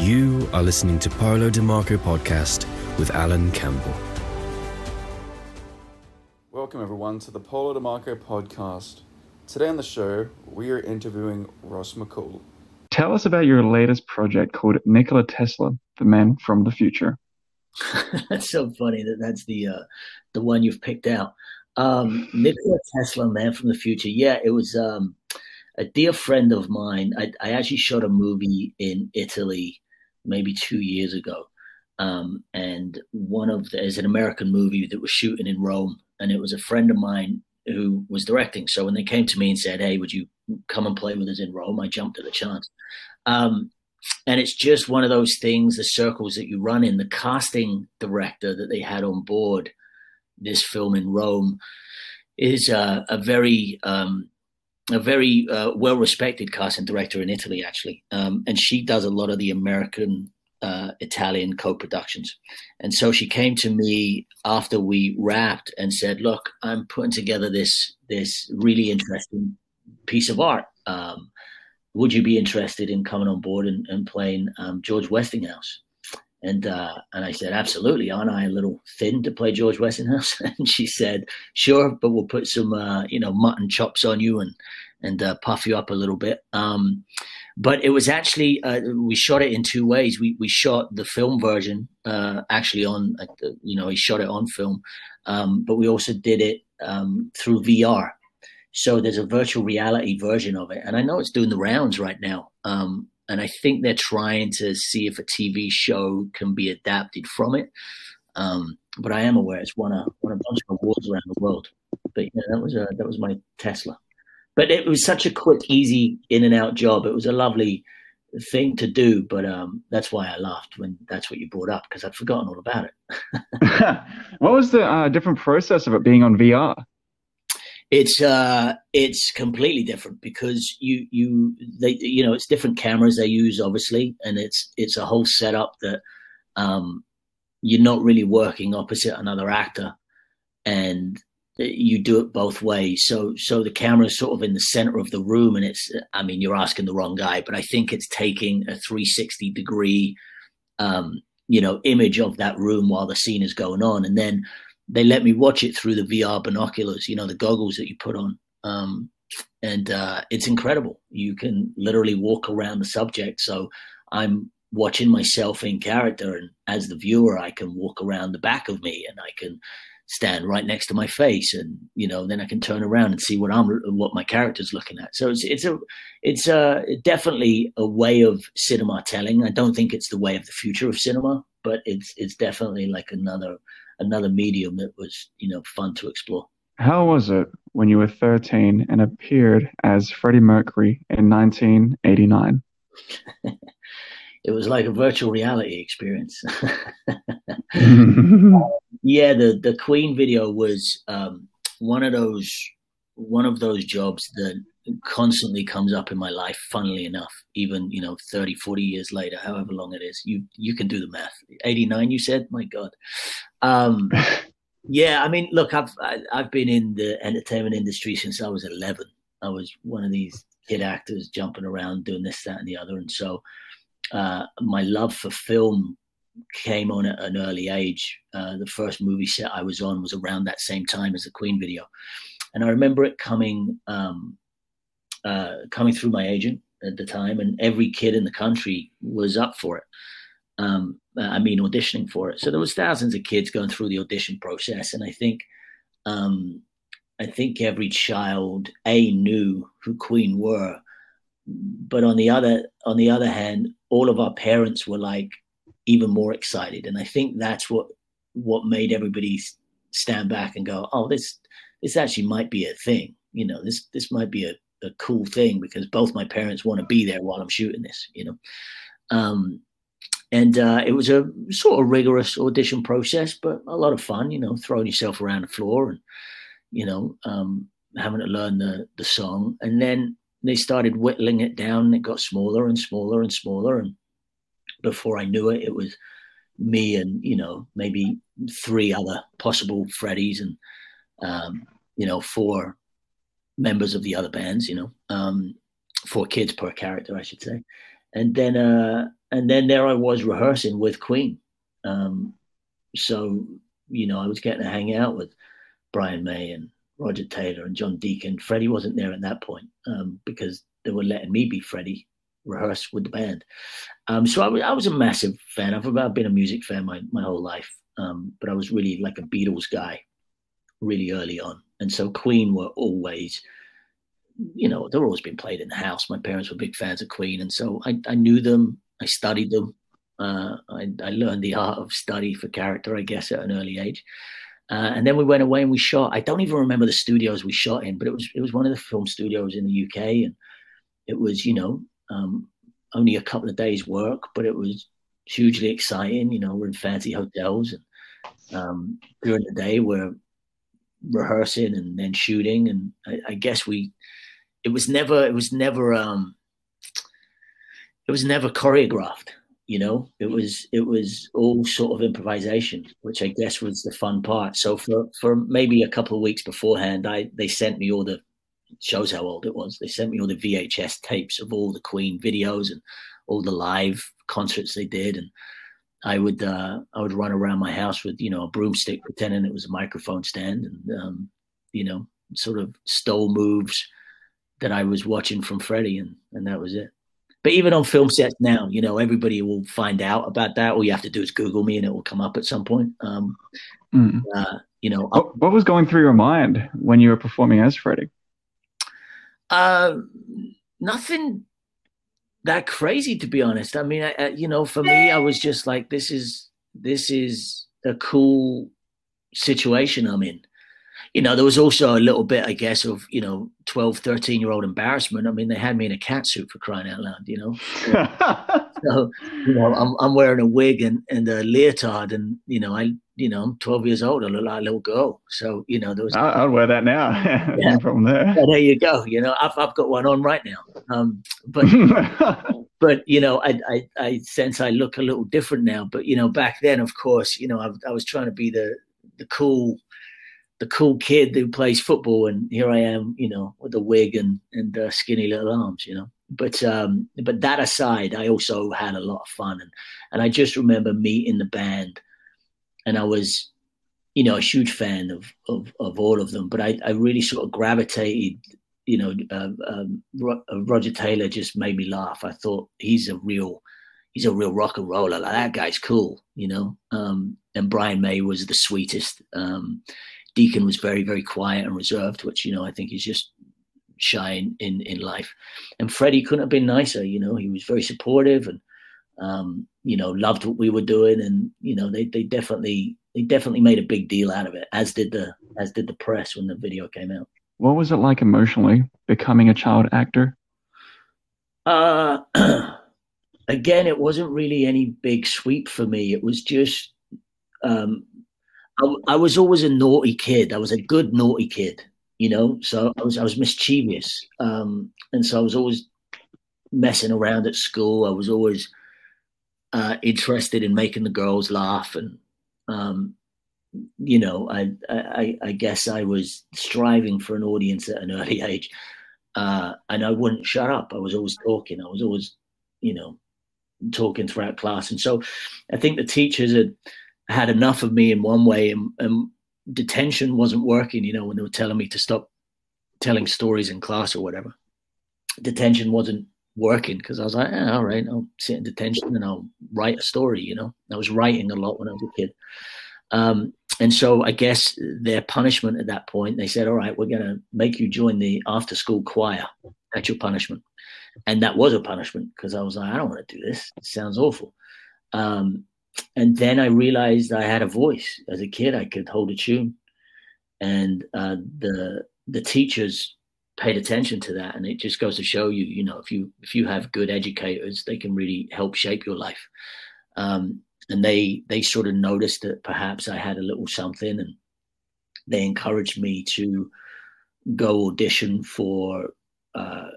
You are listening to Paolo DeMarco podcast with Alan Campbell. Welcome, everyone, to the Paolo DeMarco podcast. Today on the show, we are interviewing Ross McCall. Tell us about your latest project called Nikola Tesla, the man from the future. that's so funny that that's the uh, the one you've picked out. Um, Nikola Tesla, man from the future. Yeah, it was um, a dear friend of mine. I, I, actually shot a movie in Italy maybe two years ago, um, and one of the, there's an American movie that was shooting in Rome, and it was a friend of mine who was directing. So when they came to me and said, "Hey, would you come and play with us in Rome?" I jumped at the chance. Um, and it's just one of those things, the circles that you run in. The casting director that they had on board this film in Rome is uh, a very um, a very uh, well respected casting director in Italy, actually, um, and she does a lot of the American uh, Italian co-productions. And so she came to me after we wrapped and said, "Look, I'm putting together this this really interesting piece of art." Um, would you be interested in coming on board and, and playing um, George Westinghouse? And uh, and I said, absolutely. Aren't I a little thin to play George Westinghouse? and she said, sure, but we'll put some uh, you know mutton chops on you and and uh, puff you up a little bit. Um, but it was actually uh, we shot it in two ways. We we shot the film version uh, actually on you know he shot it on film, um, but we also did it um, through VR. So there's a virtual reality version of it, and I know it's doing the rounds right now. Um, and I think they're trying to see if a TV show can be adapted from it. Um, but I am aware it's won a won a bunch of awards around the world. But yeah, that was a, that was my Tesla. But it was such a quick, easy in and out job. It was a lovely thing to do, but um, that's why I laughed when that's what you brought up because I'd forgotten all about it. what was the uh, different process of it being on VR? It's uh, it's completely different because you you they you know it's different cameras they use obviously, and it's it's a whole setup that um, you're not really working opposite another actor, and you do it both ways. So so the camera is sort of in the center of the room, and it's I mean you're asking the wrong guy, but I think it's taking a 360 degree um, you know image of that room while the scene is going on, and then they let me watch it through the VR binoculars, you know, the goggles that you put on. Um, and uh, it's incredible. You can literally walk around the subject. So I'm watching myself in character, and as the viewer, I can walk around the back of me, and I can stand right next to my face, and you know, then I can turn around and see what I'm, what my character's looking at. So it's it's a it's a definitely a way of cinema telling. I don't think it's the way of the future of cinema, but it's it's definitely like another another medium that was you know fun to explore. How was it when you were 13 and appeared as Freddie Mercury in 1989? it was like a virtual reality experience. yeah, the the Queen video was um, one of those one of those jobs that constantly comes up in my life funnily enough even you know 30 40 years later however long it is. You you can do the math. 89 you said? My god. Um yeah i mean look i've i've been in the entertainment industry since i was 11 i was one of these kid actors jumping around doing this that and the other. And so uh, my love for film came on at an early age uh, the first movie set i was on was around that same time as the queen video and i remember it coming um, uh, coming through my agent at the time, and every kid in the country was up for it. Um, I mean, auditioning for it. So there was thousands of kids going through the audition process, and I think, um, I think every child a knew who Queen were, but on the other on the other hand, all of our parents were like even more excited, and I think that's what what made everybody stand back and go, "Oh, this this actually might be a thing." You know, this this might be a a cool thing because both my parents want to be there while I'm shooting this, you know. Um, and uh, it was a sort of rigorous audition process, but a lot of fun, you know, throwing yourself around the floor and, you know, um, having to learn the, the song. And then they started whittling it down and it got smaller and smaller and smaller. And before I knew it, it was me and, you know, maybe three other possible Freddies and, um, you know, four members of the other bands, you know, um, four kids per character, I should say. And then, uh, and then there I was rehearsing with Queen. Um, so you know, I was getting to hang out with Brian May and Roger Taylor and John Deacon. Freddie wasn't there at that point um, because they were letting me be Freddie, rehearse with the band. Um, so I, was a massive fan. I've, I've been a music fan my, my whole life, um, but I was really like a Beatles guy really early on. And so Queen were always, you know, they were always being played in the house. My parents were big fans of Queen. And so I, I knew them, I studied them. Uh, I, I, learned the art of study for character, I guess, at an early age. Uh, and then we went away and we shot. I don't even remember the studios we shot in, but it was it was one of the film studios in the UK, and it was you know um, only a couple of days' work, but it was hugely exciting. You know, we're in fancy hotels, and um, during the day we're rehearsing and then shooting, and I, I guess we it was never it was never um, it was never choreographed you know it was it was all sort of improvisation which i guess was the fun part. So for for maybe a couple of weeks beforehand i they sent me all the shows how old it was. They sent me all the vhs tapes of all the queen videos and all the live concerts they did. And i would uh i would run around my house with you know a broomstick pretending it was a microphone stand and um you know sort of stole moves that i was watching from freddie and and that was it but even on film sets now, you know, everybody will find out about that. All you have to do is Google me, and it will come up at some point. Um, mm. uh, you know, what, what, was going through your mind when you were performing as Freddie? Uh, nothing that crazy, to be honest. I mean, I, I, you know, for me, I was just like, this is this is a cool situation I'm in you know, there was also a little bit, I guess, of, you know, 12, 13 year old embarrassment. I mean, they had me in a cat suit for crying out loud, you know. so, you know, I'm, I'm wearing a wig and, and a leotard and, you know, I, you know, I'm 12 years old. I look like a little girl. So, you know, there was. I'll, I'll wear that now. yeah. From there. There you go. You know, I've, I've got one on right now. Um, but, but, you know, I, I, I sense I look a little different now. But, you know, back then, of course, you know, I, I was trying to be the, the cool, the cool kid who plays football, and here I am, you know, with a wig and and uh, skinny little arms, you know. But um, but that aside, I also had a lot of fun, and and I just remember meeting the band, and I was, you know, a huge fan of of, of all of them. But I I really sort of gravitated. You know, uh, um, uh, Roger Taylor just made me laugh. I thought he's a real, he's a real rock and roller. Like that guy's cool, you know. Um, and Brian May was the sweetest. Um, Deacon was very, very quiet and reserved, which, you know, I think is just shy in, in, in life. And Freddie couldn't have been nicer, you know, he was very supportive and, um, you know, loved what we were doing. And, you know, they, they definitely, they definitely made a big deal out of it, as did the, as did the press when the video came out. What was it like emotionally becoming a child actor? Uh, again, it wasn't really any big sweep for me. It was just, um, I, was always a naughty kid. I was a good naughty kid, you know. So I was I was mischievous, um, and so I was always messing around at school. I was always uh, interested in making the girls laugh, and um, you know, I, I I guess I was striving for an audience at an early age, uh, and I wouldn't shut up. I was always talking. I was always, you know, talking throughout class, and so I think the teachers had had enough of me in one way and, and detention wasn't working, you know, when they were telling me to stop telling stories in class or whatever. Detention wasn't working because I was like, eh, all right, I'll sit in detention and I'll write a story, you know. I was writing a lot when I was a kid. Um, and so I guess their punishment at that point, they said, all right, we're going to make you join the after school choir. That's your punishment. And that was a punishment because I was like, I don't want to do this. It sounds awful. Um, and then I realized I had a voice. As a kid, I could hold a tune, and uh, the the teachers paid attention to that. And it just goes to show you, you know, if you if you have good educators, they can really help shape your life. Um, and they they sort of noticed that perhaps I had a little something, and they encouraged me to go audition for uh,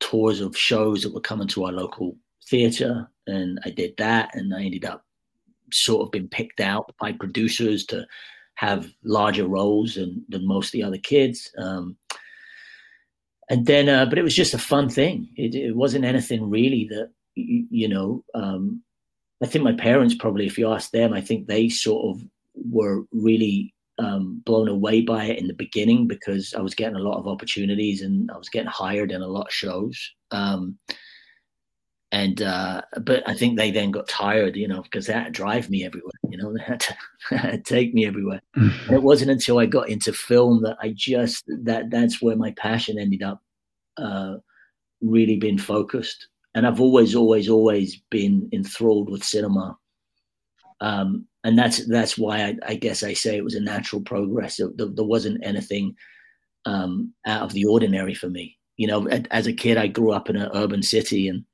tours of shows that were coming to our local theater and I did that and I ended up sort of been picked out by producers to have larger roles than, than most of the other kids. Um, and then, uh, but it was just a fun thing. It, it, wasn't anything really that you, you know, um, I think my parents probably, if you ask them, I think they sort of were really um, blown away by it in the beginning because I was getting a lot of opportunities and I was getting hired in a lot of shows. Um, and uh, but I think they then got tired, you know, because they had to drive me everywhere. You know, they had to, had to take me everywhere. and it wasn't until I got into film that I just that that's where my passion ended up uh, really being focused. And I've always, always, always been enthralled with cinema. Um, and that's that's why I, I, guess I say it was a natural progress. There, there wasn't anything um, out of the ordinary for me. You know, as a kid, I grew up in an urban city, and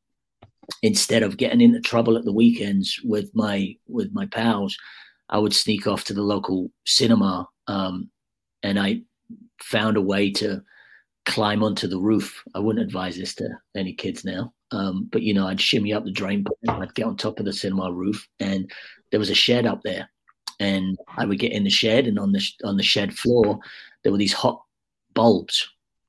instead of getting into trouble at the weekends with my with my pals, I would sneak off to the local cinema, um, and I found a way to climb onto the roof. I wouldn't advise this to any kids now, um, but you know, I'd shimmy up the drain pipe, I'd get on top of the cinema roof, and there was a shed up there, and I would get in the shed, and on the on the shed floor there were these hot bulbs,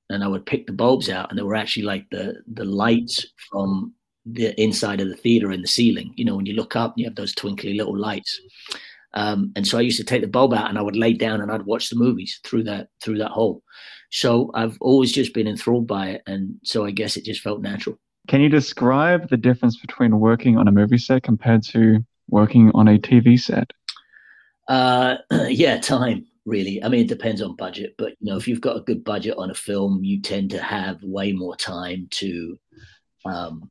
and I would pick the bulbs out, and they were actually like the the lights from the inside of the theater in the ceiling. You know, when you look up, you have those twinkly little lights. Um, and so I used to take the bulb out and I would lay down and I'd watch the movies through that through that hole. So I've always just been enthralled by it, and so I guess it just felt natural. Can you describe the difference between working on a movie set compared to working on a TV set? Uh, yeah, time really. I mean, it depends on budget, but you know, if you've got a good budget on a film, you tend to have way more time to um,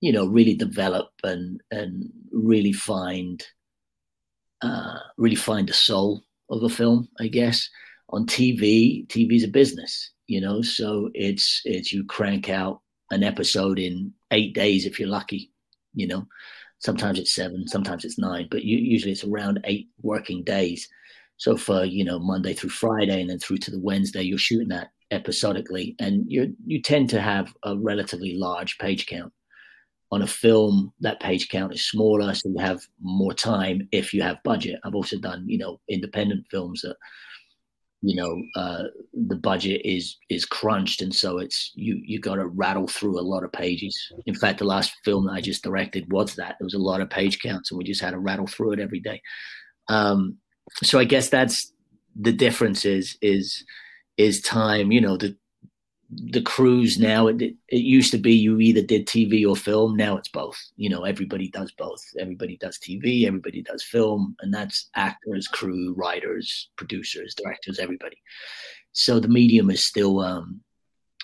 you know really develop and and really find uh, really find the soul of a film i guess on tv tv's a business you know so it's it's you crank out an episode in eight days if you're lucky you know. Sometimes it's seven sometimes it's nine but you, usually it's around eight working days. So for you know monday through friday and then through to the wednesday you're shooting that episodically and you you tend to have a relatively large page count on a film that page count is smaller so you have more time if you have budget. I've also done you know independent films that you know uh, the budget is is crunched and so it's you you got to rattle through a lot of pages. In fact the last film that i just directed was that. There was a lot of page counts and we just had to rattle through it every day. Um, so i guess that's the difference is is is time. You know the the crews now it, it used to be you either did tv or film. Now it's both. You know everybody does both. Everybody does tv everybody does film and that's actors crew writers producers directors everybody. So the medium is still um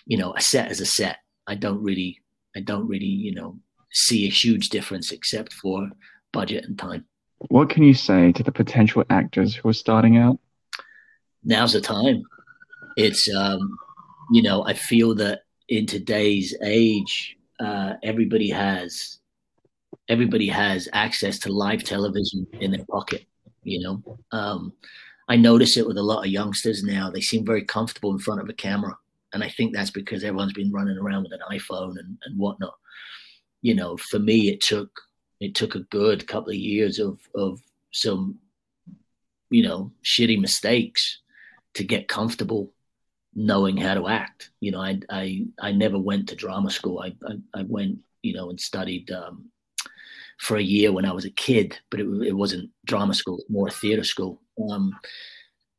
you know a set as a set. I don't really i don't really you know see a huge difference except for budget and time. What can you say to the potential actors who are starting out? Now's the time. It's um you know, I feel that in today's age, uh, everybody has everybody has access to live television in their pocket. You know, um, I notice it with a lot of youngsters now. They seem very comfortable in front of a camera, and I think that's because everyone's been running around with an iPhone and, and whatnot. You know, for me, it took it took a good couple of years of of some, you know, shitty mistakes to get comfortable knowing how to act. You know, I I I never went to drama school. I I, I went, you know, and studied um, for a year when I was a kid, but it, it wasn't drama school, more theater school. Um,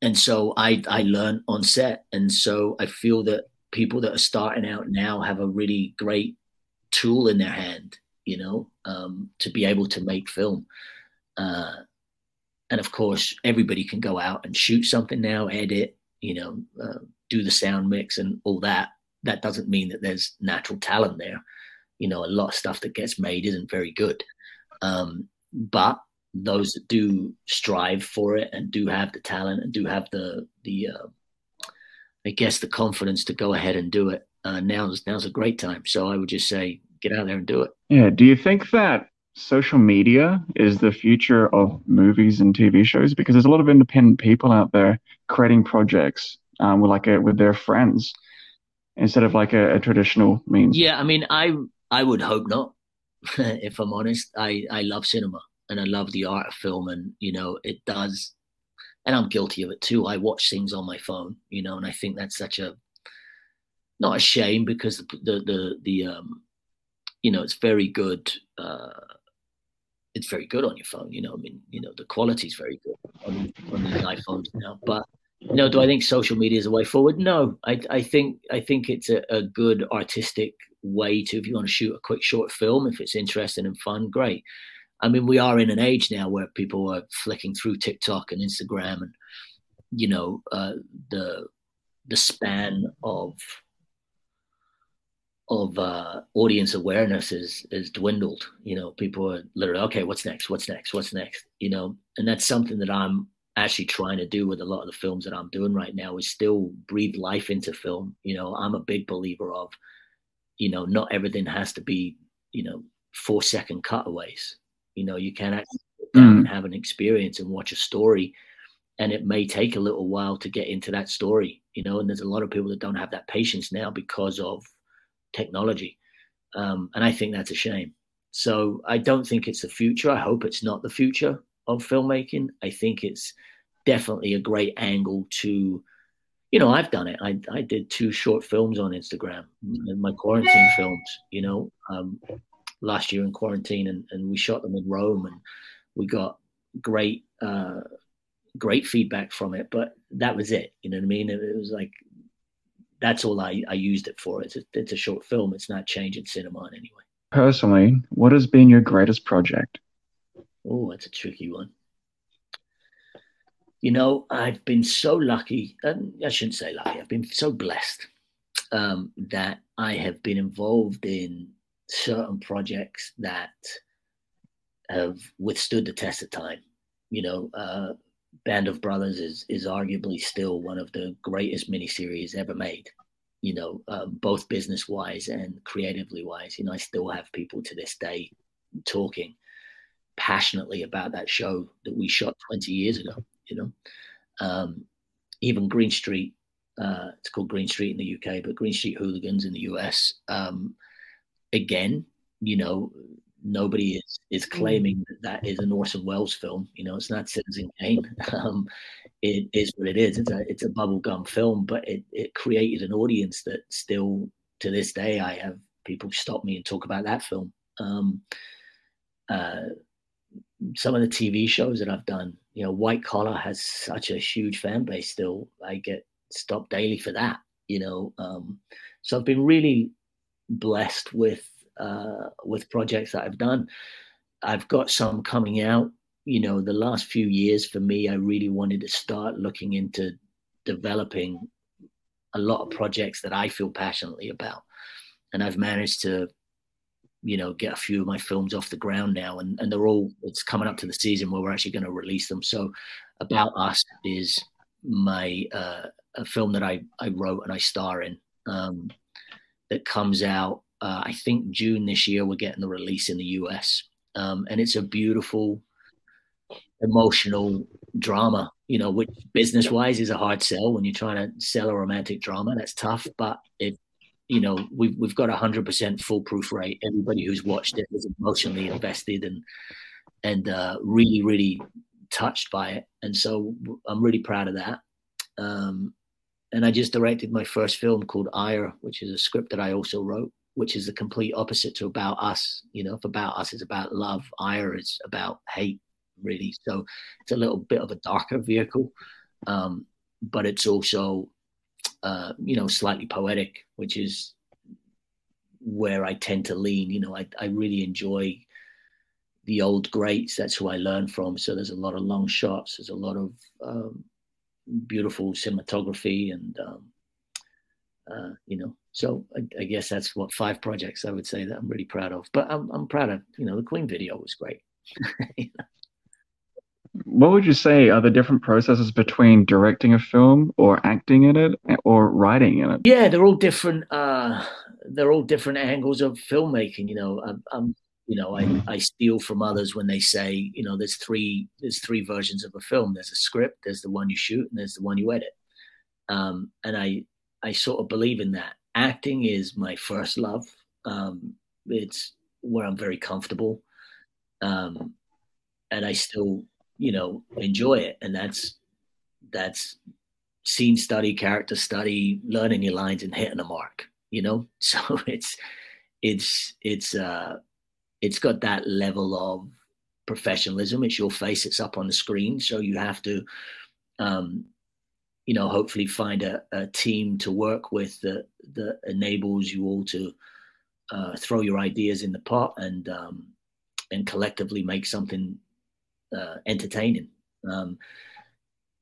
and so I I learned on set, and so I feel that people that are starting out now have a really great tool in their hand, you know, um, to be able to make film. Uh, and of course, everybody can go out and shoot something now, edit, you know, uh, do the sound mix and all that, that doesn't mean that there's natural talent there. You know, a lot of stuff that gets made isn't very good. Um, but those that do strive for it and do have the talent and do have the the uh, I guess the confidence to go ahead and do it. Uh, now's now's a great time. So I would just say get out there and do it. Yeah. Do you think that social media is the future of movies and TV shows? Because there's a lot of independent people out there creating projects um, with like a, with their friends instead of like a, a traditional means. Yeah, I mean, I I would hope not. if I'm honest, I I love cinema and I love the art of film, and you know, it does. And I'm guilty of it too. I watch things on my phone, you know, and I think that's such a not a shame because the the the, the um you know, it's very good. Uh, it's very good on your phone. You know, I mean, you know, the quality is very good on, on these iPhones now. But know, do I think social media is a way forward? No, I, I think I think it's a, a good artistic way to if you want to shoot a quick short film, if it's interesting and fun, great. I mean, we are in an age now where people are flicking through TikTok and Instagram, and you know, uh, the the span of of uh, audience awareness is is dwindled. You know, people are literally okay. What's next? What's next? What's next? You know, and that's something that I'm actually trying to do with a lot of the films that I'm doing right now is still breathe life into film. You know, I'm a big believer of, you know, not everything has to be, you know, four second cutaways. You know, you can actually mm. have an experience and watch a story, and it may take a little while to get into that story. You know, and there's a lot of people that don't have that patience now because of technology. Um, and I think that's a shame. So I don't think it's the future. I hope it's not the future of filmmaking. I think it's definitely a great angle to, you know, I've done it. I, I did two short films on Instagram, my quarantine films, you know, um, last year in quarantine, and, and we shot them in Rome, and we got great, uh, great feedback from it. But that was it. You know what I mean? It, it was like that's all I, I used it for. It's a, it's a short film. It's not changing cinema in any way. Personally, what has been your greatest project? Oh, that's a tricky one. You know, I've been so lucky, and I shouldn't say lucky, I've been so blessed um, that I have been involved in certain projects that have withstood the test of time. You know, uh, Band of Brothers is is arguably still one of the greatest miniseries ever made. You know, uh, both business wise and creatively wise. You know, I still have people to this day talking passionately about that show that we shot 20 years ago. You know, um, even Green Street. Uh, it's called Green Street in the UK, but Green Street Hooligans in the US. Um, again, you know, nobody is is mm. claiming that that is an Orson Welles film. You know, it's not Citizen Kane. Um, it is what it is. It's a it's a bubblegum film, but it it created an audience that still to this day I have people stop me and talk about that film. Um, uh, some of the TV shows that I've done, you know, White Collar has such a huge fan base still. I get stopped daily for that, you know. Um, so I've been really blessed with uh, with projects that I've done. I've got some coming out. You know, the last few years for me, I really wanted to start looking into developing a lot of projects that I feel passionately about. And I've managed to, you know, get a few of my films off the ground now. And, and they're all, it's coming up to the season where we're actually going to release them. So, About Us is my, uh, a film that I, I wrote and I star in um, that comes out uh, I think June this year we're getting the release in the US, um, and it's a beautiful, emotional drama. You know, which business wise is a hard sell when you're trying to sell a romantic drama. That's tough, but it, you know, we've we've got a hundred percent foolproof rate. Everybody who's watched it is emotionally invested and and uh, really really touched by it, and so I'm really proud of that. Um, and I just directed my first film called Ire, which is a script that I also wrote which is the complete opposite to about us. You know, if about us is about love, ire is about hate, really. So it's a little bit of a darker vehicle, um, but it's also, uh, you know, slightly poetic, which is where I tend to lean. You know, I, I really enjoy the old greats. That's who I learn from. So there's a lot of long shots. There's a lot of um, beautiful cinematography and, um, uh, you know, so I, I, guess that's what five projects I would say that I'm really proud of. But I'm I'm proud of you know the Queen video was great. What would you say are the different processes between directing a film or acting in it or writing in it? Yeah, they're all different. Uh, they're all different angles of filmmaking. You know, I'm, I'm you know I, I steal from others when they say you know there's three there's three versions of a film. There's a script, there's the one you shoot, and there's the one you edit. Um, and I I sort of believe in that acting is my first love. Um, it's where I'm very comfortable, um, and I still, you know, enjoy it. And that's that's scene study, character study, learning your lines and hitting a mark. You know, so it's it's it's uh it's got that level of professionalism. It's your face. It's up on the screen, so you have to, um, you know, hopefully find a, a team to work with that that enables you all to uh, throw your ideas in the pot and um, and collectively make something uh, entertaining. Um,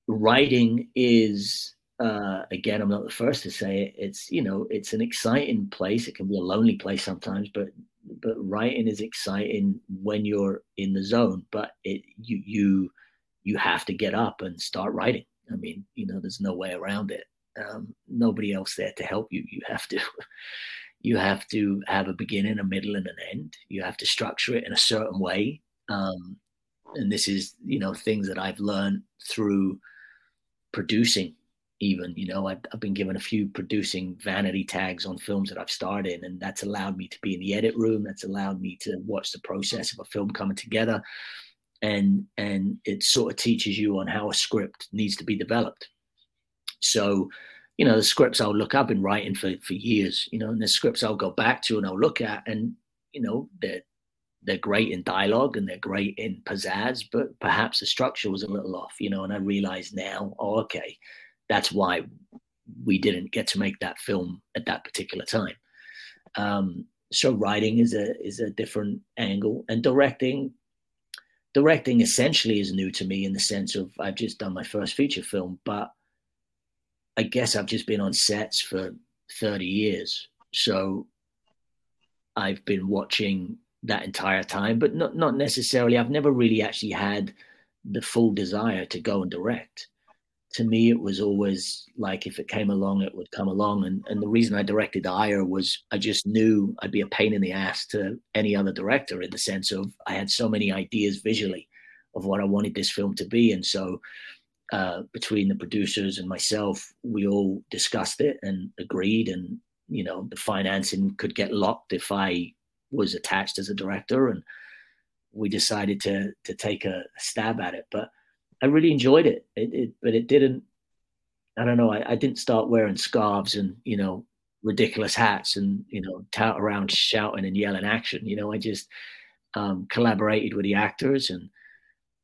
writing is uh, again, I'm not the first to say it. It's you know, it's an exciting place. It can be a lonely place sometimes, but but writing is exciting when you're in the zone. But it you you you have to get up and start writing. I mean, you know, there's no way around it. Um, nobody else there to help you. You have to you have to have a beginning, a middle, and an end. You have to structure it in a certain way. Um, and this is you know things that I've learned through producing even you know I've, I've, been given a few producing vanity tags on films that i've starred in and that's allowed me to be in the edit room. That's allowed me to watch the process of a film coming together. And and it sort of teaches you on how a script needs to be developed. So you know the scripts i'll look i've been writing for for years you know and the scripts i'll go back to and i'll look at and you know they're they're great in dialogue and they're great in pizzazz but perhaps the structure was a little off you know and i realize now oh okay that's why we didn't get to make that film at that particular time. Um, so writing is a is a different angle, and directing directing essentially is new to me in the sense of I've just done my first feature film, but I guess I've just been on sets for 30 years. So I've been watching that entire time, but not not necessarily. I've never really actually had the full desire to go and direct to me, it was always like if it came along, it would come along. And, and the reason I directed Ire was I just knew I'd be a pain in the ass to any other director in the sense of I had so many ideas visually of what I wanted this film to be. And so uh, between the producers and myself, we all discussed it and agreed. And, you know, the financing could get locked if I was attached as a director. And we decided to, to take a stab at it. But I really enjoyed it. It, it but it didn't. I don't know. I, I, didn't start wearing scarves and you know ridiculous hats and you know tout around shouting and yelling action. You know, I just um, collaborated with the actors and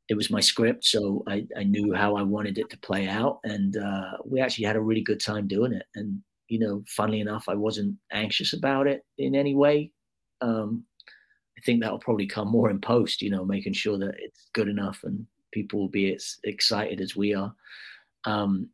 it was my script, so I, I knew how I wanted it to play out, and uh, we actually had a really good time doing it. And you know, funnily enough, I wasn't anxious about it in any way. Um, I think that'll probably come more in post. You know, making sure that it's good enough and people will be as excited as we are. Um,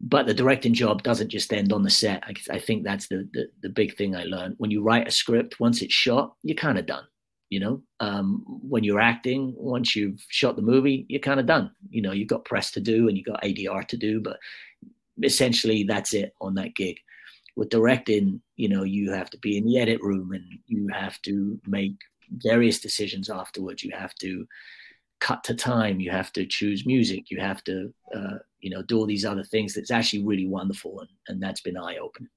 but the directing job doesn't just end on the set. I, I think that's the, the, the big thing I learned. When you write a script, once it's shot, you're kind of done. You know, um, when you're acting, once you've shot the movie, you're kind of done. You know, you've got press to do and you've got ADR to do, but essentially that's it on that gig. With directing, you know, you have to be in the edit room and you have to make various decisions afterwards. You have to cut to time. You have to choose music. You have to uh, you know do all these other things that's actually really wonderful and, and that's been eye-opening.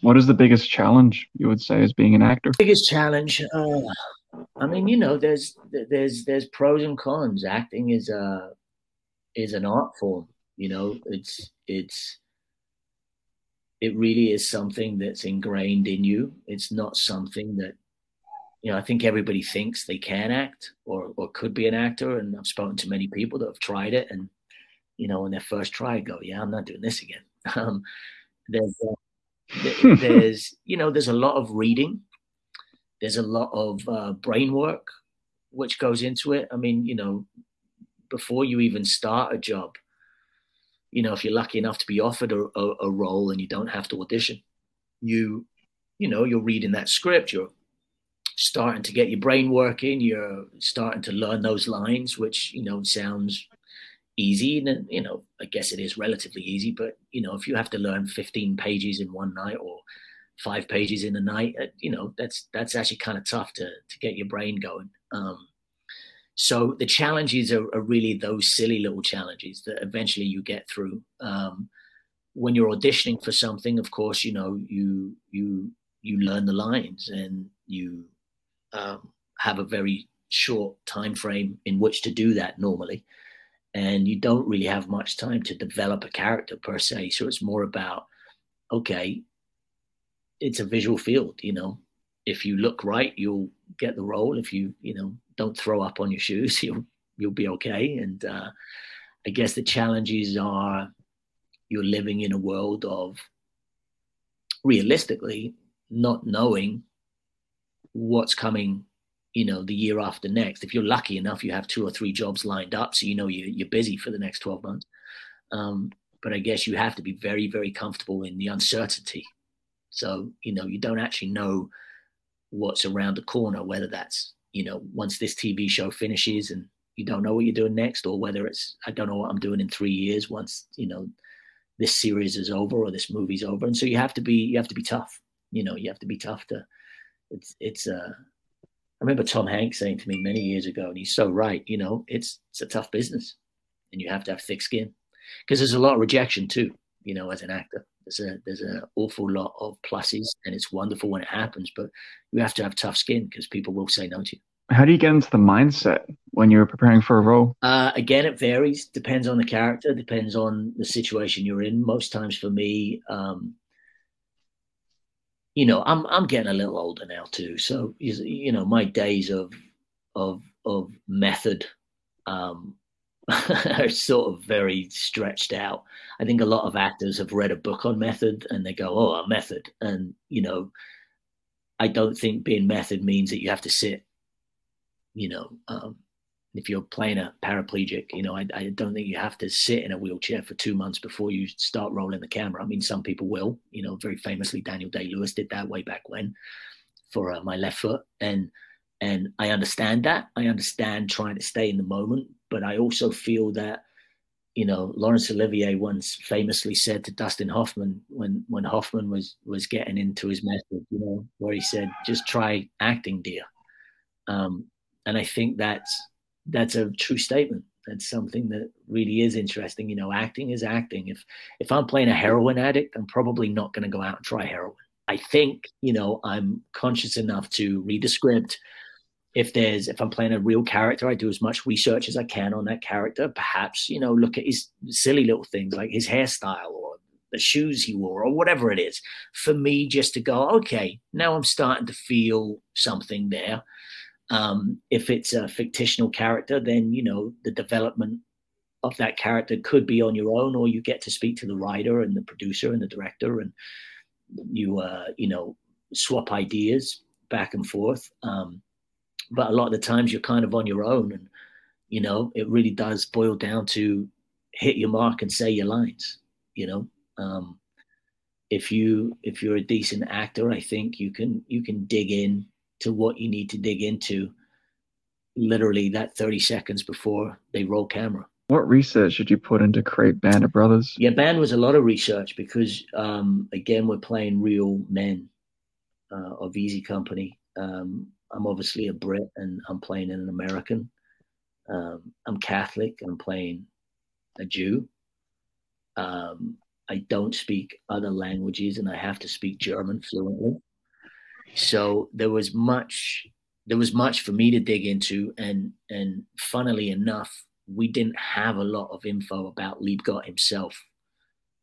What is the biggest challenge you would say as being an actor? Biggest challenge uh, i mean you know there's there's there's pros and cons. Acting is a is an art form you know it's it's it really is something that's ingrained in you it's not something that you know, I think everybody thinks they can act or or could be an actor, and I've spoken to many people that have tried it, and you know, when their first try, go, yeah, I'm not doing this again. Um, there's uh, there's you know, there's a lot of reading, there's a lot of uh, brain work which goes into it. I mean, you know, before you even start a job, you know, if you're lucky enough to be offered a, a, a role and you don't have to audition, you you know, you're reading that script, you're starting to get your brain working. You're starting to learn those lines, which you know sounds easy. And you know, I guess it is relatively easy. But you know, if you have to learn 15 pages in one night or five pages in a night, uh, you know, that's that's actually kind of tough to to get your brain going. Um, so the challenges are, are, really those silly little challenges that eventually you get through. Um, when you're auditioning for something, of course, you know you you you learn the lines and you um, have a very short time frame in which to do that normally and you don't really have much time to develop a character per se so it's more about okay it's a visual field you know if you look right, you'll get the role. If you you know don't throw up on your shoes, you'll you'll be okay. And uh, I guess the challenges are you're living in a world of realistically not knowing what's coming you know the year after next. If you're lucky enough you have two or three jobs lined up so you know you, you're busy for the next 12 months. Um, but i guess you have to be very very comfortable in the uncertainty. So you know you don't actually know what's around the corner whether that's you know once this tv show finishes and you don't know what you're doing next or whether it's i don't know what i'm doing in three years once you know this series is over or this movie's over. And so you have to be you have to be tough you know you have to be tough to it's it's uh i remember tom hanks saying to me many years ago and he's so right you know it's it's a tough business and you have to have thick skin because there's a lot of rejection too you know as an actor there's a there's an awful lot of pluses and it's wonderful when it happens but you have to have tough skin because people will say no to you how do you get into the mindset when you're preparing for a role? Uh, again, it varies. Depends on the character. Depends on the situation you're in. Most times, for me, um, you know, I'm I'm getting a little older now too. So you know, my days of of of method um, are sort of very stretched out. I think a lot of actors have read a book on method and they go, "Oh, a method," and you know, I don't think being method means that you have to sit you know, um, if you're playing a paraplegic, you know, I, I, don't think you have to sit in a wheelchair for two months before you start rolling the camera. I mean, some people will, you know, very famously, Daniel Day Lewis did that way back when for uh, my left foot. And, and I understand that. I understand trying to stay in the moment, but I also feel that, you know, Laurence Olivier once famously said to Dustin Hoffman when, when Hoffman was, was getting into his method, you know, where he said, just try acting, dear. Um, and I think that's that's a true statement. That's something that really is interesting. You know, acting is acting. If if I'm playing a heroin addict, I'm probably not going to go out and try heroin. I think you know I'm conscious enough to read the script. If there's if I'm playing a real character, I do as much research as I can on that character. Perhaps you know look at his silly little things like his hairstyle or the shoes he wore or whatever it is. For me, just to go, okay, now I'm starting to feel something there um, if it's a fictional character, then you know the development of that character could be on your own, or you get to speak to the writer and the producer and the director, and you uh, you know swap ideas back and forth. Um, but a lot of the times you're kind of on your own, and you know it really does boil down to hit your mark and say your lines. You know, um, if you if you're a decent actor, I think you can you can dig in to what you need to dig into literally that 30 seconds before they roll camera. What research did you put into create Band of Brothers? Yeah, Band was a lot of research because, um, again, we're playing real men uh, of Easy Company. Um, I'm obviously a Brit and I'm playing an American. Um, I'm Catholic. I'm playing a Jew. Um, I don't speak other languages and I have to speak German fluently. So there was much there was much for me to dig into and and funnily enough we didn't have a lot of info about Liebgott himself.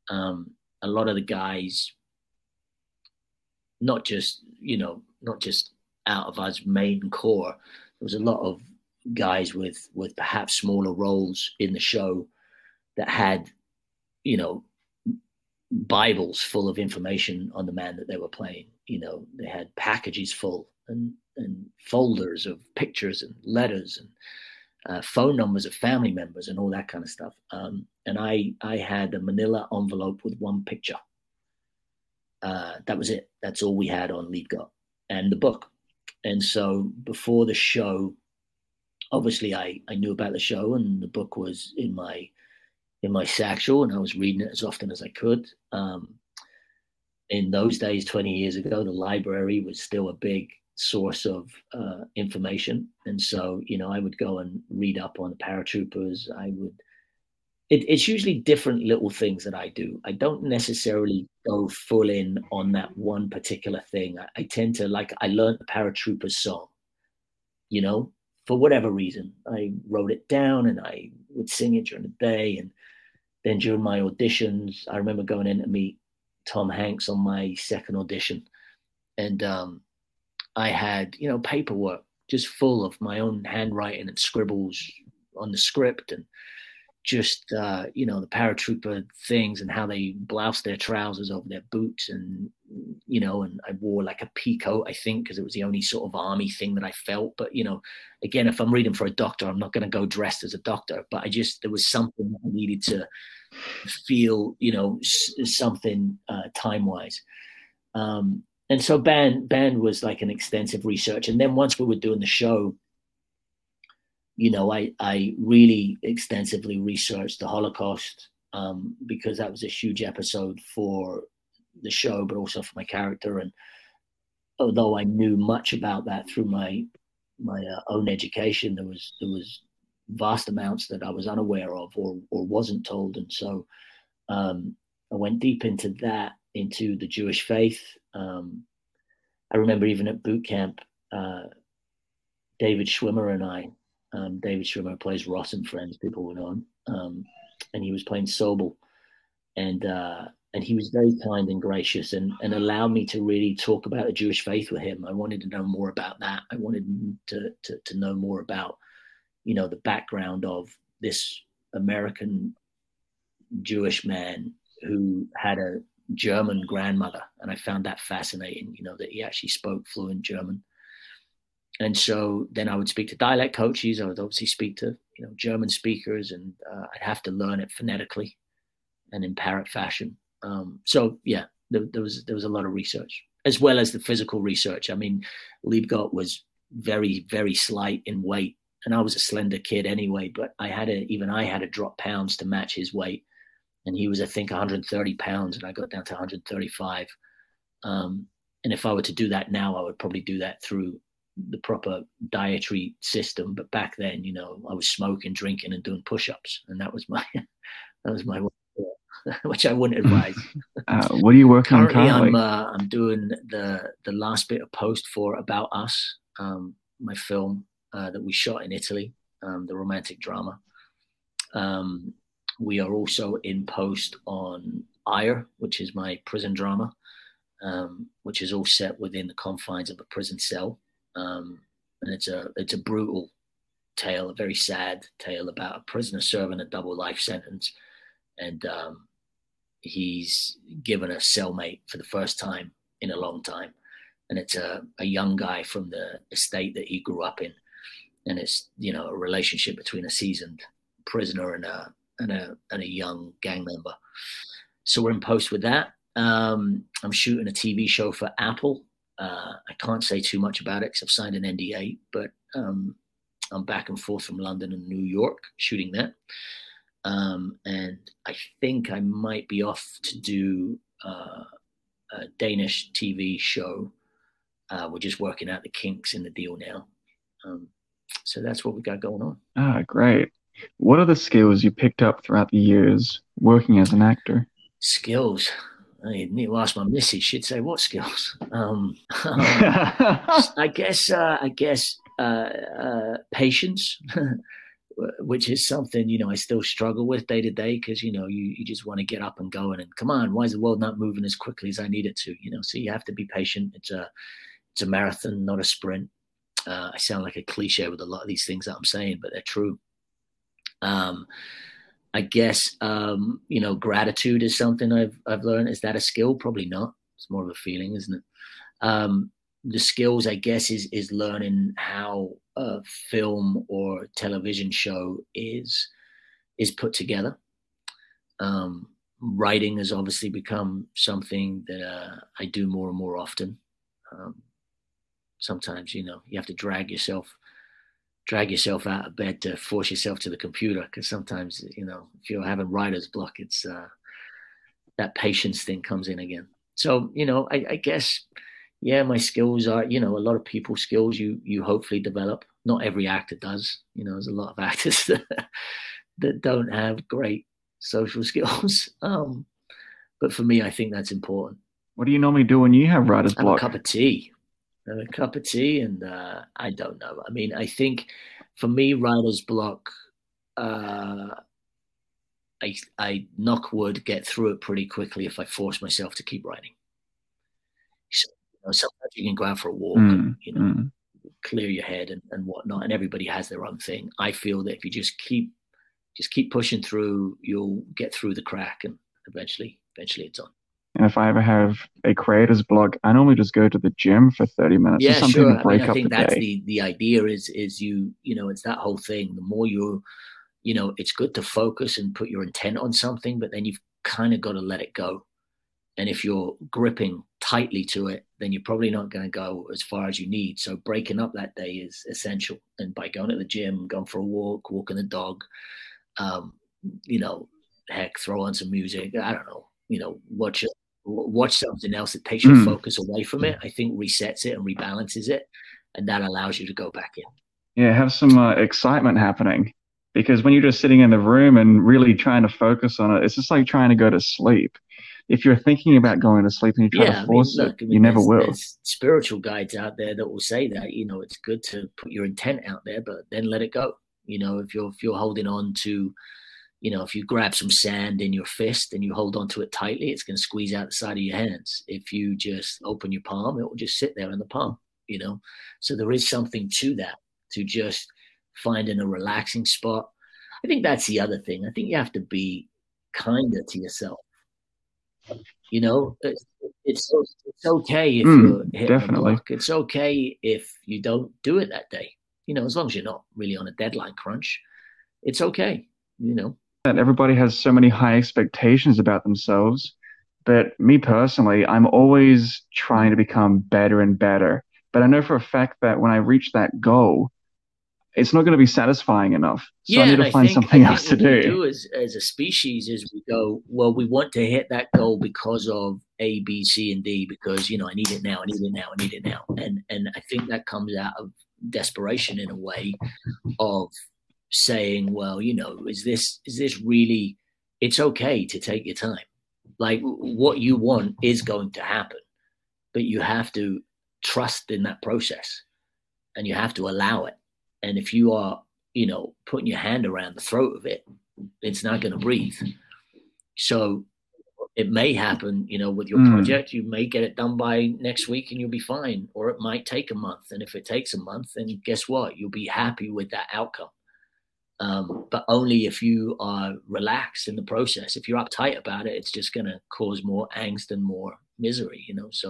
Um, a lot of the guys, not just you know, not just out of our main core, there was a lot of guys with with perhaps smaller roles in the show that had, you know, Bibles full of information on the man that they were playing you know, they had packages full and, and folders of pictures and letters and uh, phone numbers of family members and all that kind of stuff. Um, and I, I had a manila envelope with one picture. Uh, that was it. That's all we had on Liebgott and the book. And so before the show, obviously I, I knew about the show and the book was in my in my satchel and I was reading it as often as I could. Um, in those days, 20 years ago, the library was still a big source of uh, information. And so, you know, I would go and read up on the paratroopers. I would, it, it's usually different little things that I do. I don't necessarily go full in on that one particular thing. I, I tend to, like, I learned the paratroopers song, you know, for whatever reason. I wrote it down and I would sing it during the day. And then during my auditions, I remember going in to meet Tom Hanks on my second audition, and um, I had, you know, paperwork just full of my own handwriting and scribbles on the script and just uh, you know the paratrooper things and how they blouse their trousers over their boots and you know and i wore like a peacoat i think because it was the only sort of army thing that i felt. But you know again if i'm reading for a doctor i'm not going to go dressed as a doctor. But i just there was something i needed to feel you know something uh, time wise um, and so band band was like an extensive research. And then once we were doing the show you know, I, I really extensively researched the Holocaust um, because that was a huge episode for the show, but also for my character. And although I knew much about that through my my uh, own education, there was there was vast amounts that I was unaware of or or wasn't told. And so um, I went deep into that, into the Jewish faith. Um, I remember even at boot camp, uh, David Schwimmer and I um, David Schwimmer plays Ross and Friends. People will know him, um, and he was playing Sobel, and uh, and he was very kind and gracious, and and allowed me to really talk about the Jewish faith with him. I wanted to know more about that. I wanted to to, to know more about, you know, the background of this American Jewish man who had a German grandmother, and I found that fascinating. You know that he actually spoke fluent German and so then I would speak to dialect coaches. I would obviously speak to you know German speakers, and uh, I'd have to learn it phonetically and in parrot fashion. Um, so yeah, there, there, was there was a lot of research as well as the physical research. I mean, Liebgott was very very slight in weight, and I was a slender kid anyway. But I had a even I had to drop pounds to match his weight, and he was I think 130 pounds, and I got down to 135. Um, and if I were to do that now, I would probably do that through the proper dietary system. But back then, you know, I was smoking, drinking, and doing push-ups, and that was my that was my which I wouldn't advise. Uh, what are you working currently, on currently? I'm uh, I'm doing the the last bit of post for About Us, um, my film uh, that we shot in Italy, um, the romantic drama. Um, we are also in post on Ire, which is my prison drama, um, which is all set within the confines of a prison cell. Um, and it's a it's a brutal tale, a very sad tale about a prisoner serving a double life sentence, and um, he's given a cellmate for the first time in a long time, and it's a, a young guy from the estate that he grew up in, and it's you know a relationship between a seasoned prisoner and a and a and a young gang member. So we're in post with that. Um, I'm shooting a TV show for Apple uh, I can't say too much about it because I've signed an NDA, but um, I'm back and forth from London and New York shooting that. Um, and I think I might be off to do uh, a Danish TV show. Uh, we're just working out the kinks in the deal now. Um, so that's what we got going on. Ah, great. What are the skills you picked up throughout the years working as an actor? Skills. I need to ask my missus. She'd say, "What skills?" Um, I guess. Uh, I guess uh, uh, patience, which is something you know I still struggle with day to day because you know you you just want to get up and going and come on. Why is the world not moving as quickly as I need it to? You know, so you have to be patient. It's a it's a marathon, not a sprint. Uh, I sound like a cliche with a lot of these things that I'm saying, but they're true. Um, I guess um, you know gratitude is something I've I've learned. Is that a skill? Probably not. It's more of a feeling, isn't it? Um, the skills, I guess, is is learning how a film or television show is is put together. Um, writing has obviously become something that uh, I do more and more often. Um, sometimes, you know, you have to drag yourself drag yourself out of bed to force yourself to the computer because sometimes you know if you're having writer's block it's uh, that patience thing comes in again. So you know I, I, guess yeah my skills are you know a lot of people skills you you hopefully develop. Not every actor does. You know there's a lot of actors that, that don't have great social skills. Um but for me i think that's important. What do you normally do when you have writer's block a cup of tea a cup of tea, and uh, I don't know. I mean, I think for me, writer's block, uh, I I knock wood, get through it pretty quickly if I force myself to keep writing. So, you know, sometimes you can go out for a walk, Mm, and, you know, mm. clear your head and, and whatnot. And everybody has their own thing. I feel that if you just keep just keep pushing through, you'll get through the crack, and eventually, eventually, it's on. And if I ever have a creator's block, I normally just go to the gym for 30 minutes or yeah, something sure. to I mean, I up think the that's day. the the idea is is you you know it's that whole thing. The more you you know, it's good to focus and put your intent on something, but then you've kind of got to let it go. And if you're gripping tightly to it, then you're probably not going to go as far as you need. So breaking up that day is essential. And by going to the gym, going for a walk, walking the dog, um, you know, heck, throw on some music. I don't know, you know, watch it, watch something else that takes your Mm. focus away from it. I think resets it and rebalances it, and that allows you to go back in. Yeah, have some uh, excitement happening. Because when you're just sitting in the room and really trying to focus on it, it's just like trying to go to sleep. If you're thinking about going to sleep and you try yeah, to I mean, force look, it, I mean, you never will. Spiritual guides out there that will say that you know it's good to put your intent out there, but then let it go. You know, if you're if you're holding on to, you know, if you grab some sand in your fist and you hold on to it tightly, it's going to squeeze out the side of your hands. If you just open your palm, it will just sit there in the palm. You know, so there is something to that to just finding a relaxing spot. I think that's the other thing. I think you have to be kinder to yourself. You know, it's it's, it's okay if Mm, you're definitely. It's okay if you don't do it that day. You know, as long as you're not really on a deadline crunch, it's okay. You know, that everybody has so many high expectations about themselves. But me personally, I'm always trying to become better and better. But I know for a fact that when I reach that goal, it's not going to be satisfying enough. So I need to find think- something else to think what we do. do as, as a species is we go, well, we want to hit that goal because of A, B, C, and D, because you know I need it now, I need it now, I need it now, and and I think that comes out of desperation in a way of saying, well, you know, is this is this really? It's okay to take your time. Like what you want is going to happen, but you have to trust in that process, and you have to allow it. And if you are, you know, putting your hand around the throat of it, it's not going to breathe. So it may happen, you know, with your Mm. project. You may get it done by next week and you'll be fine, or it might take a month. And if it takes a month, then guess what? You'll be happy with that outcome. Um, but only if you are relaxed in the process. If you're uptight about it, it's just going to cause more angst and more misery, you know. So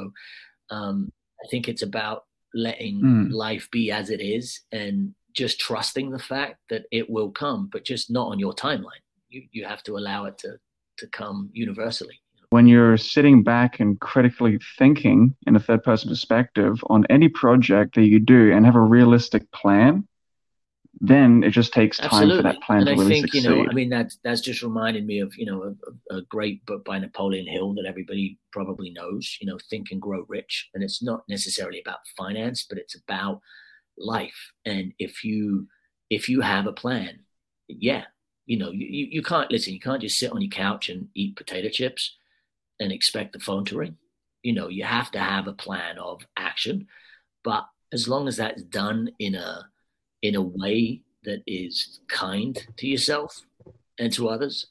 um, I think it's about letting Mm. life be as it is and just trusting the fact that it will come, but just not on your timeline. You you have to allow it to to come universally. When you're sitting back and critically thinking in a third person perspective on any project that you do and have a realistic plan, then it just takes time for that plan and to I really think you know, I mean that's that's just reminded me of you know a, a great book by Napoleon Hill that everybody probably knows. You know, Think and Grow Rich, and it's not necessarily about finance, but it's about life. And if you if you have a plan, yeah, you know, you you can't listen. You can't just sit on your couch and eat potato chips and expect the phone to ring. You know, you have to have a plan of action, but as long as that's done in a in a way that is kind to yourself and to others,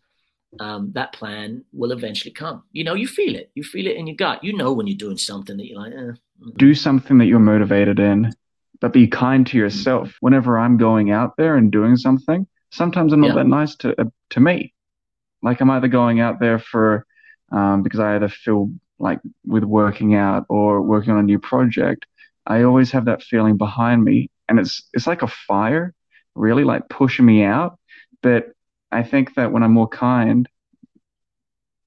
um, that plan will eventually come. You know, you feel it. You feel it in your gut. You know when you're doing something that you're like, eh, mm, do something that you're motivated in, but be kind to yourself. Whenever I'm going out there and doing something, sometimes I'm not Yeah. that nice to uh, to me. Like I'm either going out there for um, because I either feel like with working out or working on a new project, I always have that feeling behind me, and it's it's like a fire, really like pushing me out. But I think that when I'm more kind,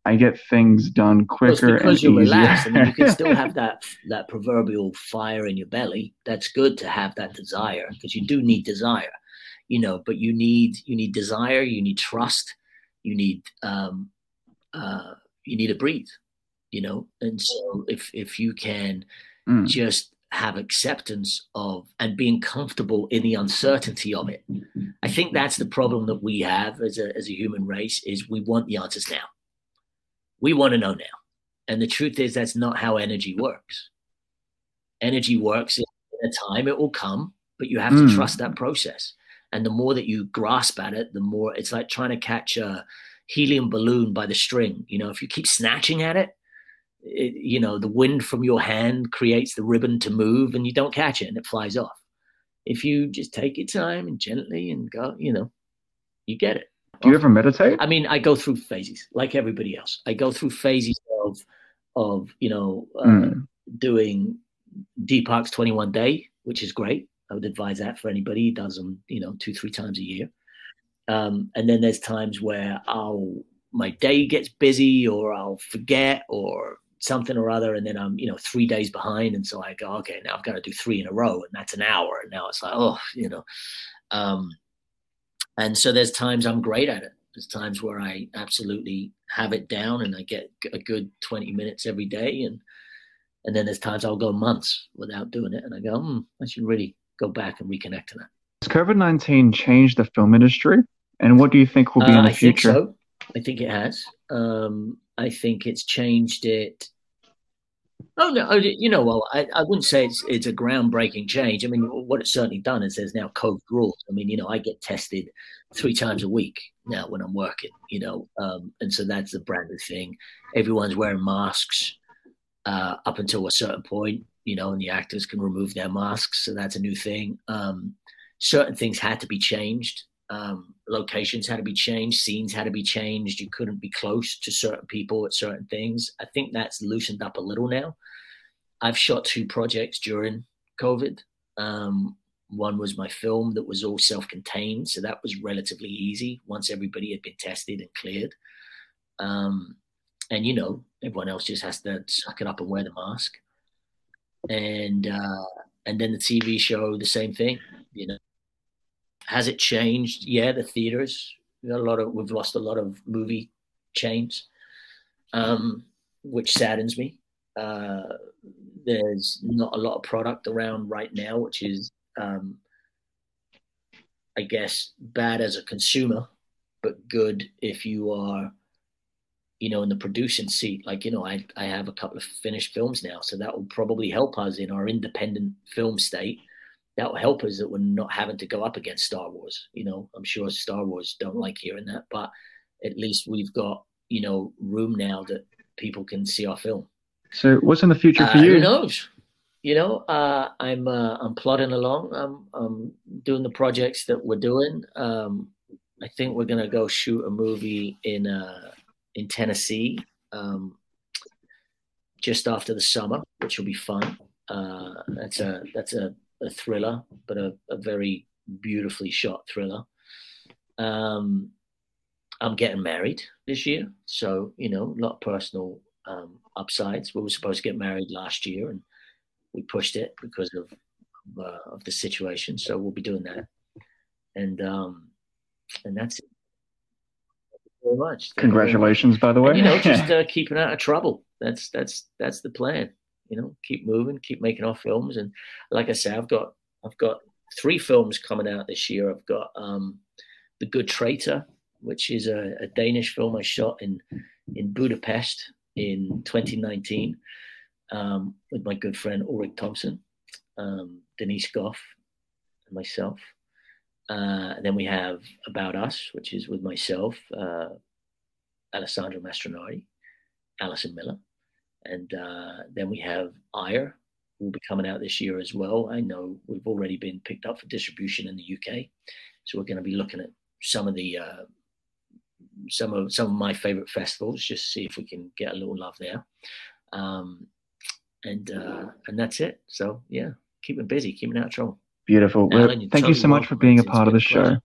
I get things done Well, quicker because and you're easier. relaxed. I mean, you can still have that that proverbial fire in your belly. That's good to have that desire because you do need desire, you know. But you need you need desire. You need trust. You need um, uh, you need to breathe, you know. And so if if you can Mm. just have acceptance of and being comfortable in the uncertainty of it. I think that's the problem that we have as a as a human race is we want the answers now. We want to know now. And the truth is that's not how energy works. Energy works in a time it will come, but you have to Mm. trust that process. And the more that you grasp at it, the more it's like trying to catch a helium balloon by the string. You know, if you keep snatching at it, it, you know, the wind from your hand creates the ribbon to move, and you don't catch it, and it flies off. If you just take your time and gently and go, you know, you get it. Do you ever meditate? I mean, I go through phases like everybody else. I go through phases of, of you know, uh, mm. doing Deepak's 21 day, which is great. I would advise that for anybody. He does them, you know, two, three times a year. Um, and then there's times where I'll my day gets busy or I'll forget or something or other, and then I'm you know three days behind, and so I go, okay, now I've got to do three in a row, and that's an hour, and now it's like, oh, you know, um, and so there's times I'm great at it. There's times where I absolutely have it down, and I get a good 20 minutes every day, and and then there's times I'll go months without doing it, and I go, hmm, I should really go back and reconnect to that. Has COVID 19 changed the film industry? And what do you think will be uh, in the I future? Think so. I think it has. Um, I think it's changed it. Oh no, oh, you know, well, I, I wouldn't say it's it's a groundbreaking change. I mean, what it's certainly done is there's now COVID rules. I mean, you know, I get tested three times a week now when I'm working. You know, um, and so that's the brand new thing. Everyone's wearing masks uh, up until a certain point. You know, and the actors can remove their masks, so that's a new thing. Um, certain things had to be changed um, locations had to be changed, scenes had to be changed. You couldn't be close to certain people at certain things. I think that's loosened up a little now. I've shot two projects during COVID. Um, one was my film that was all self contained. So that was relatively easy once everybody had been tested and cleared. Um, and, you know, everyone else just has to suck it up and wear the mask. And, uh, and then the TV show, the same thing, you know, has it changed? Yeah, the theaters. A lot of. We've lost a lot of movie chains, um, which saddens me. Uh, there's not a lot of product around right now, which is, um, I guess, bad as a consumer, but good if you are, you know, in the producing seat. Like, you know, I, I have a couple of finished films now, so that will probably help us in our independent film state that will help us that we're not having to go up against Star Wars. You know, I'm sure Star Wars don't like hearing that, but at least we've got you know room now that people can see our film. So, what's in the future for uh, you? Who knows? You know, uh, I'm uh, I'm plodding along. I'm, I'm doing the projects that we're doing. Um, I think we're gonna go shoot a movie in uh, in Tennessee um, just after the summer, which will be fun. Uh, that's a that's a a thriller, but a, a very beautifully shot thriller. Um, I'm getting married this year, so you know, a lot of personal um, upsides. We were supposed to get married last year, and we pushed it because of uh, of the situation. So we'll be doing that, and um, and that's it. very much. Thank Congratulations, by the way. And, you know, just uh, keeping out of trouble. That's that's that's the plan you know, keep moving, keep making our films. And like I say, I've got I've got three films coming out this year. I've got um, The Good Traitor, which is a, a, Danish film I shot in in Budapest in 2019 um, with my good friend Ulrich Thomsen, um, Denise Gough, and myself. Uh, and then we have About Us, which is with myself, uh, Alessandra Mastronardi, Allison Miller, and uh, then we have Ire, who will be coming out this year as well. I know we've already been picked up for distribution in the UK, so we're going to be looking at some of the uh, some of some of my favorite festivals, just see if we can get a little love there. Um, and uh, and that's it. So yeah, keep keeping busy, keep keeping out of trouble. Beautiful. Well, thank you so much for being a part of the show.